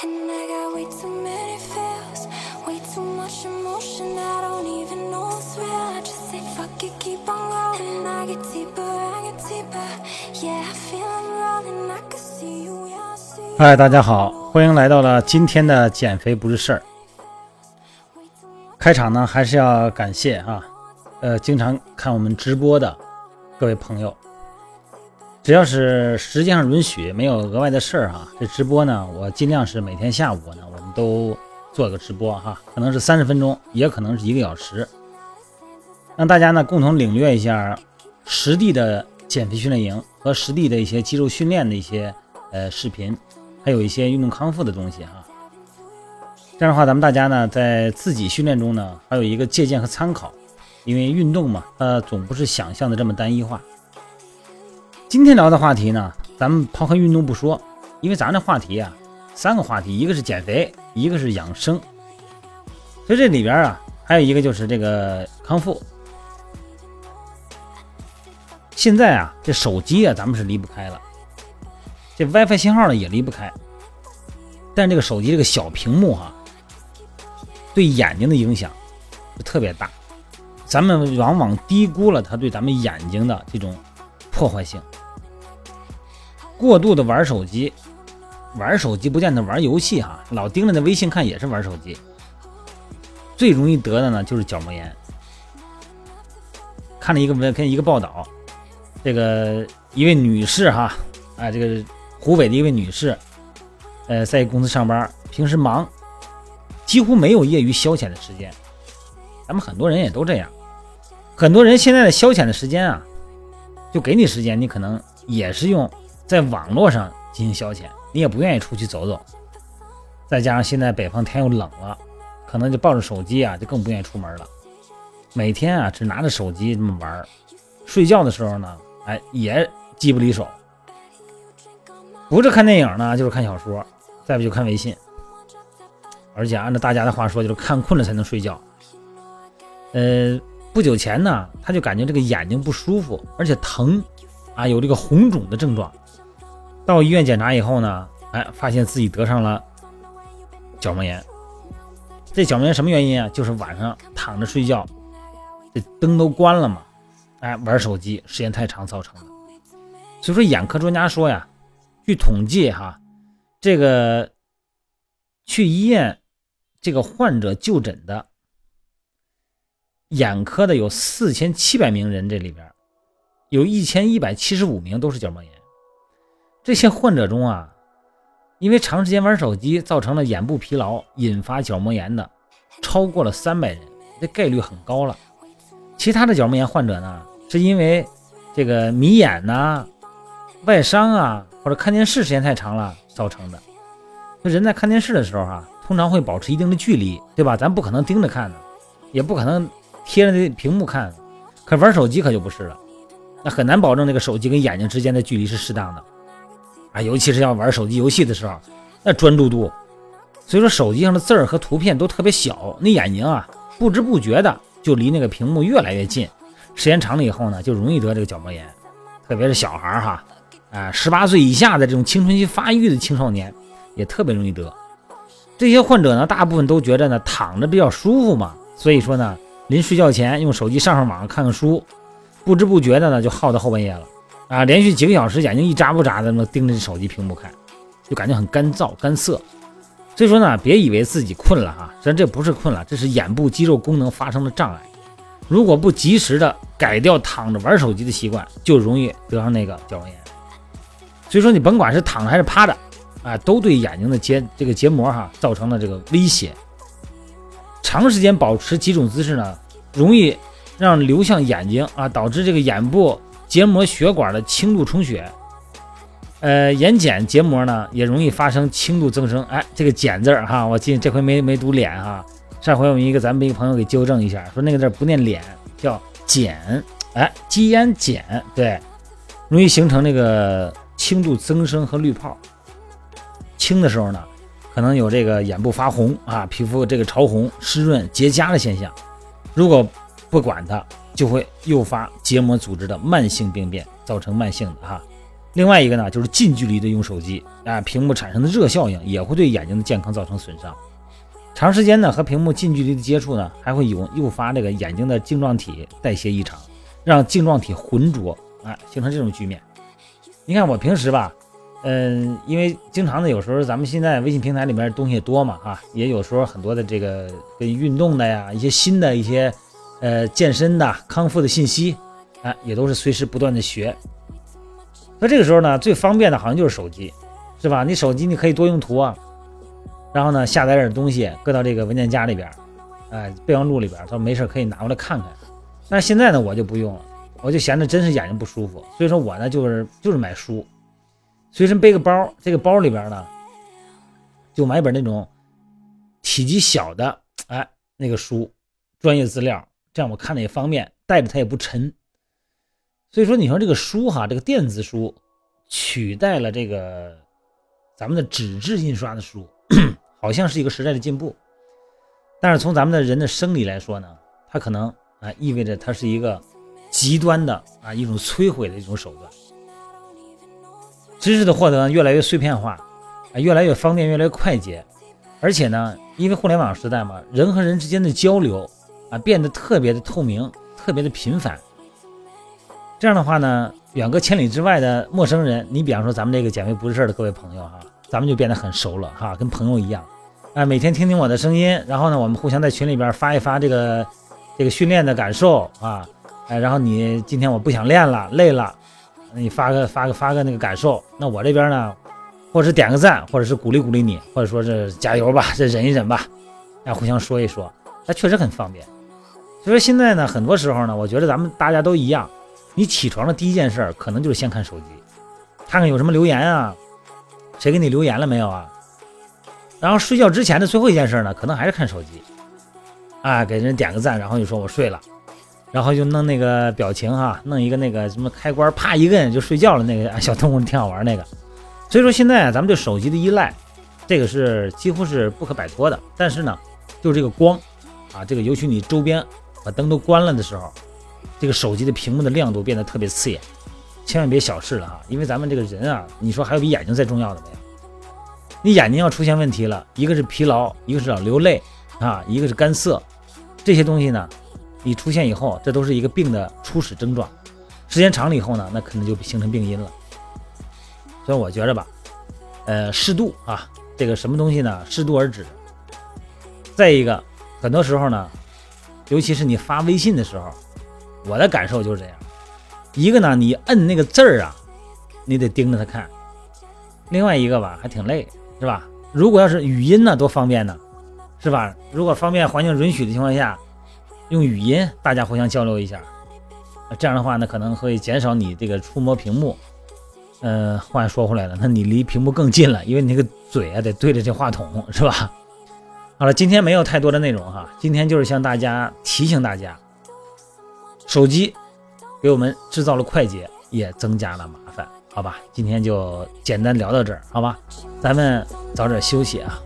And I got way too many feels, way too much emotion. I don't even know what's real. I just say fuck it, keep on going. And I get deeper, I get deeper. Yeah, I feel I'm rolling. I can see you, yeah, I see you. 嗨，大家好，欢迎来到了今天的减肥不是事儿。开场呢，还是要感谢啊，呃，经常看我们直播的各位朋友，只要是时间上允许，没有额外的事儿哈，这直播呢，我尽量是每天下午呢，我们都做个直播哈，可能是三十分钟，也可能是一个小时，让大家呢共同领略一下实地的减肥训练营和实地的一些肌肉训练的一些呃视频，还有一些运动康复的东西哈。这样的话，咱们大家呢在自己训练中呢，还有一个借鉴和参考，因为运动嘛，它总不是想象的这么单一化。今天聊的话题呢，咱们抛开运动不说，因为咱这话题啊，三个话题，一个是减肥，一个是养生，所以这里边啊，还有一个就是这个康复。现在啊，这手机啊，咱们是离不开了，这 WiFi 信号呢也离不开，但这个手机这个小屏幕哈、对眼睛的影响特别大，咱们往往低估了它对咱们眼睛的这种破坏性。过度的玩手机，玩手机不见得玩游戏哈，老盯着那微信看也是玩手机。最容易得的呢就是角膜炎。看了一个文，看一个报道，这个一位女士哈，啊，这个湖北的一位女士，呃，在公司上班，平时忙，几乎没有业余消遣的时间。咱们很多人也都这样，很多人现在的消遣的时间啊，就给你时间，你可能也是用在网络上进行消遣，你也不愿意出去走走。再加上现在北方天又冷了，可能就抱着手机啊，就更不愿意出门了。每天啊，只拿着手机这么玩儿，睡觉的时候呢，哎，也机不离手。不是看电影呢，就是看小说，再不就看微信。而且按照大家的话说，就是看困了才能睡觉。呃，不久前呢，他就感觉这个眼睛不舒服，而且疼，啊，有这个红肿的症状。到医院检查以后呢，哎，发现自己得上了角膜炎。这角膜炎什么原因啊？就是晚上躺着睡觉，这灯都关了嘛，哎，玩手机时间太长造成的。所以说，眼科专家说呀，据统计哈，这个去医院这个患者就诊的眼科的有四千七百名人，这里边有一千一百七十五名都是角膜炎。这些患者中啊，因为长时间玩手机造成了眼部疲劳，引发角膜炎的超过了三百人，这概率很高了。其他的角膜炎患者呢，是因为这个迷眼呐、外伤啊，或者看电视时间太长了造成的。那人在看电视的时候哈、通常会保持一定的距离，对吧？咱不可能盯着看的，也不可能贴着这屏幕看。可玩手机可就不是了，那很难保证那个手机跟眼睛之间的距离是适当的啊，尤其是要玩手机游戏的时候，那专注度。所以说手机上的字儿和图片都特别小，那眼睛啊不知不觉的就离那个屏幕越来越近，时间长了以后呢，就容易得这个角膜炎，特别是小孩儿哈，啊，十八岁以下的这种青春期发育的青少年也特别容易得。这些患者呢，大部分都觉得呢躺着比较舒服嘛，所以说呢，临睡觉前用手机上上网看看书，不知不觉的呢就耗到后半夜了，啊，连续几个小时眼睛一眨不眨的那盯着手机屏幕看，就感觉很干燥干涩。所以说呢，别以为自己困了哈，实际上这不是困了，这是眼部肌肉功能发生了障碍。如果不及时的改掉躺着玩手机的习惯，就容易得上那个角膜炎。所以说你甭管是躺着还是趴着，啊，都对眼睛的结这个结膜哈造成了这个威胁。长时间保持几种姿势呢，容易让流向眼睛啊，导致这个眼部结膜血管的轻度充血。呃，眼睑结膜呢也容易发生轻度增生。哎，这个睑字儿哈，我记这回没没读脸哈。上回我们一个咱们一个朋友给纠正一下，说那个字不念脸，叫睑。哎，基烟睑，对，容易形成这个轻度增生和滤泡。轻的时候呢，可能有这个眼部发红啊，皮肤这个潮红、湿润、结痂的现象。如果不管它，就会诱发结膜组织的慢性病变，造成慢性的哈。另外一个呢，就是近距离的用手机啊，屏幕产生的热效应也会对眼睛的健康造成损伤。长时间呢和屏幕近距离的接触呢，还会有诱发这个眼睛的晶状体代谢异常，让晶状体浑浊啊，形成这种局面。你看我平时吧，嗯，因为经常的有时候咱们现在微信平台里面东西多嘛啊，也有时候很多的这个跟运动的呀，一些新的一些呃健身的康复的信息啊，也都是随时不断的学。那这个时候呢，最方便的好像就是手机，是吧？你手机你可以多用途啊。然后呢，下载点东西，搁到这个文件夹里边，哎，备忘录里边，他没事可以拿过来看看。但是现在呢，我就不用了，我就闲着，真是眼睛不舒服。所以说我呢，就是就是买书，随身背个包，这个包里边呢，就买一本那种体积小的，哎，那个书，专业资料，这样我看着也方便，带着它也不沉。所以说，你说这个书哈，这个电子书取代了这个咱们的纸质印刷的书。好像是一个时代的进步，但是从咱们的人的生理来说呢，它可能啊意味着它是一个极端的啊一种摧毁的一种手段。知识的获得越来越碎片化，啊越来越方便，越来越快捷，而且呢，因为互联网时代嘛，人和人之间的交流啊变得特别的透明，特别的频繁。这样的话呢，远隔千里之外的陌生人，你比方说咱们这个减肥不是事儿的各位朋友哈。咱们就变得很熟了哈，跟朋友一样，啊，每天听听我的声音，然后呢，我们互相在群里边发一发这个这个训练的感受啊，哎，然后你今天我不想练了，累了，你发个发个发个那个感受，那我这边呢，或者是点个赞，或者是鼓励鼓励你，或者说是加油吧，这忍一忍吧，哎，互相说一说，那确实很方便。所以说现在呢，很多时候呢，我觉得咱们大家都一样，你起床的第一件事可能就是先看手机，看看有什么留言啊。谁给你留言了没有啊？然后睡觉之前的最后一件事呢，可能还是看手机，啊，给人点个赞，然后就说我睡了，然后就弄那个表情哈，弄一个那个什么开关，啪一摁就睡觉了，那个小动物挺好玩那个。所以说现在，咱们对手机的依赖，这个是几乎是不可摆脱的。但是呢，就是这个光啊，这个尤其你周边把灯都关了的时候，这个手机的屏幕的亮度变得特别刺眼。千万别小视了哈，因为咱们这个人啊，你说还有比眼睛再重要的没有？你眼睛要出现问题了，一个是疲劳，一个是流泪啊，一个是干涩，这些东西呢，你出现以后，这都是一个病的初始症状。时间长了以后呢，那可能就形成病因了。所以我觉着吧，呃，适度啊，这个什么东西呢？适度而止。再一个，很多时候呢，尤其是你发微信的时候，我的感受就是这样。一个呢，你摁那个字儿啊，你得盯着它看；另外一个吧，还挺累，是吧？如果要是语音呢，多方便呢，是吧？如果方便环境允许的情况下，用语音大家互相交流一下，这样的话呢，可能会减少你这个触摸屏幕。嗯，话说回来了，那你离屏幕更近了，因为你那个嘴啊得对着这话筒，是吧？好了，今天没有太多的内容哈，今天就是向大家提醒大家，手机。给我们制造了快捷，也增加了麻烦，好吧？今天就简单聊到这儿，好吧？咱们早点休息啊。